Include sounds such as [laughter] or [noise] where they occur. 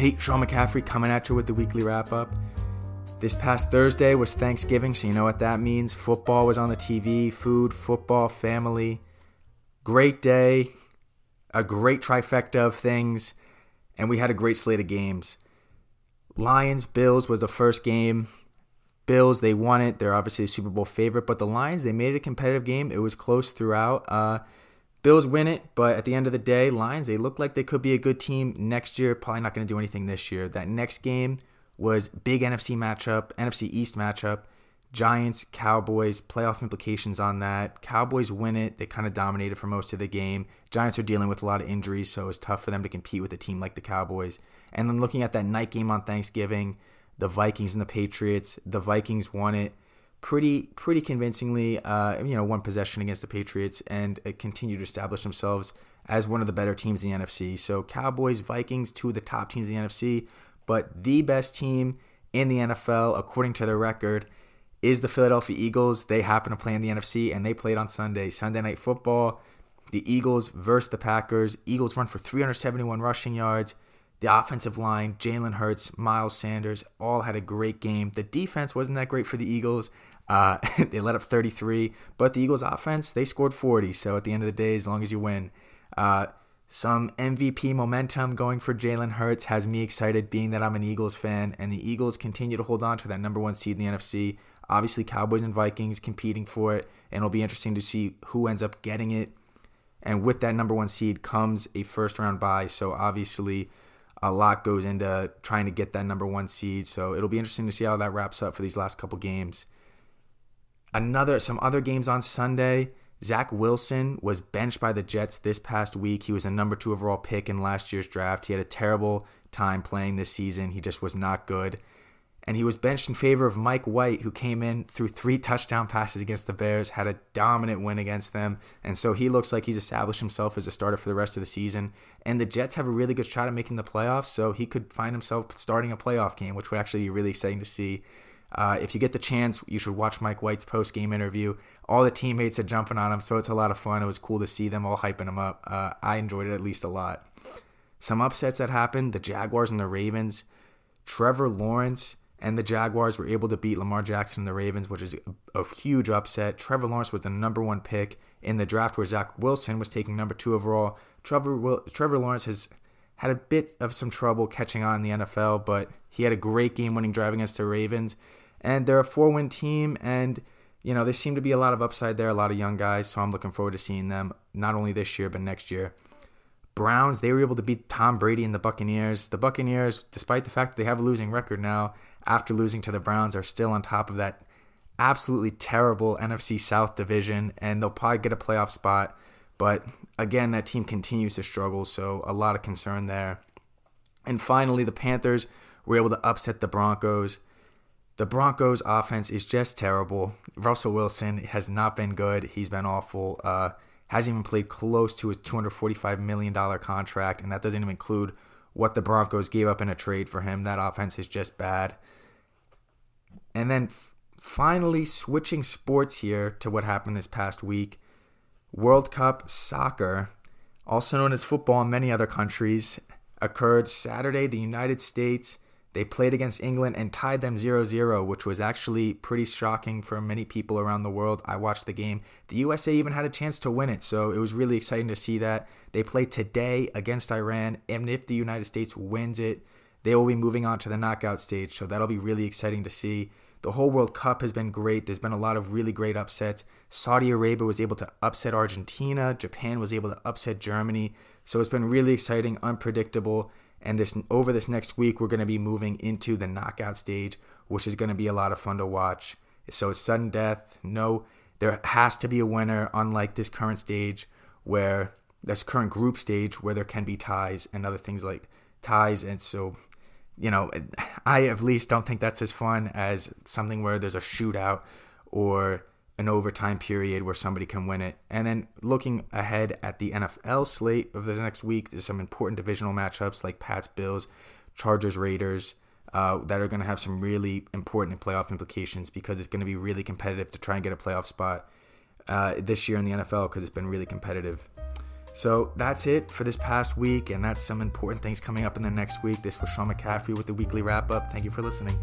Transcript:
Hey, Sean McCaffrey coming at you with the weekly wrap up. This past Thursday was Thanksgiving, so you know what that means. Football was on the TV, food, football, family. Great day, a great trifecta of things, and we had a great slate of games. Lions Bills was the first game. Bills, they won it. They're obviously a Super Bowl favorite, but the Lions, they made it a competitive game. It was close throughout. Uh, Bills win it, but at the end of the day, Lions, they look like they could be a good team next year. Probably not going to do anything this year. That next game was big NFC matchup, NFC East matchup. Giants, Cowboys, playoff implications on that. Cowboys win it. They kind of dominated for most of the game. Giants are dealing with a lot of injuries, so it's tough for them to compete with a team like the Cowboys. And then looking at that night game on Thanksgiving, the Vikings and the Patriots, the Vikings won it pretty pretty convincingly. Uh, you know, one possession against the Patriots and continued to establish themselves as one of the better teams in the NFC. So Cowboys, Vikings, two of the top teams in the NFC, but the best team in the NFL according to their record is the Philadelphia Eagles. They happen to play in the NFC and they played on Sunday, Sunday night football. The Eagles versus the Packers. Eagles run for 371 rushing yards. The offensive line, Jalen Hurts, Miles Sanders, all had a great game. The defense wasn't that great for the Eagles. Uh, [laughs] they let up 33, but the Eagles' offense, they scored 40. So at the end of the day, as long as you win, uh, some MVP momentum going for Jalen Hurts has me excited, being that I'm an Eagles fan, and the Eagles continue to hold on to that number one seed in the NFC. Obviously, Cowboys and Vikings competing for it, and it'll be interesting to see who ends up getting it. And with that number one seed comes a first round bye. So obviously, a lot goes into trying to get that number one seed. So it'll be interesting to see how that wraps up for these last couple games. Another some other games on Sunday. Zach Wilson was benched by the Jets this past week. He was a number two overall pick in last year's draft. He had a terrible time playing this season. He just was not good. And he was benched in favor of Mike White, who came in threw three touchdown passes against the Bears, had a dominant win against them. And so he looks like he's established himself as a starter for the rest of the season. And the Jets have a really good shot at making the playoffs, so he could find himself starting a playoff game, which would actually be really exciting to see. Uh, if you get the chance, you should watch Mike White's post game interview. All the teammates are jumping on him, so it's a lot of fun. It was cool to see them all hyping him up. Uh, I enjoyed it at least a lot. Some upsets that happened the Jaguars and the Ravens. Trevor Lawrence and the Jaguars were able to beat Lamar Jackson and the Ravens, which is a, huge upset. Trevor Lawrence was the number one pick in the draft, where Zach Wilson was taking number two overall. Trevor Will, Trevor Lawrence has had a bit of some trouble catching on in the NFL, but he had a great game-winning drive against the Ravens and they're a four win team and you know there seem to be a lot of upside there a lot of young guys so i'm looking forward to seeing them not only this year but next year browns they were able to beat tom brady and the buccaneers the buccaneers despite the fact that they have a losing record now after losing to the browns are still on top of that absolutely terrible nfc south division and they'll probably get a playoff spot but again that team continues to struggle so a lot of concern there and finally the panthers were able to upset the broncos the Broncos offense is just terrible. Russell Wilson has not been good. He's been awful. Uh, hasn't even played close to his $245 million contract, and that doesn't even include what the Broncos gave up in a trade for him. That offense is just bad. And then f- finally, switching sports here to what happened this past week World Cup soccer, also known as football in many other countries, occurred Saturday. The United States they played against England and tied them 0 0, which was actually pretty shocking for many people around the world. I watched the game. The USA even had a chance to win it, so it was really exciting to see that. They play today against Iran, and if the United States wins it, they will be moving on to the knockout stage, so that'll be really exciting to see. The whole World Cup has been great. There's been a lot of really great upsets. Saudi Arabia was able to upset Argentina, Japan was able to upset Germany. So it's been really exciting, unpredictable. And this over this next week, we're going to be moving into the knockout stage, which is going to be a lot of fun to watch. So it's sudden death. No, there has to be a winner, unlike this current stage where this current group stage where there can be ties and other things like ties. And so, you know, I at least don't think that's as fun as something where there's a shootout or an overtime period where somebody can win it. And then looking ahead at the NFL slate of the next week, there's some important divisional matchups like Pats, Bills, Chargers, Raiders. Uh, that are going to have some really important playoff implications because it's going to be really competitive to try and get a playoff spot uh, this year in the NFL because it's been really competitive. So that's it for this past week, and that's some important things coming up in the next week. This was Sean McCaffrey with the weekly wrap up. Thank you for listening.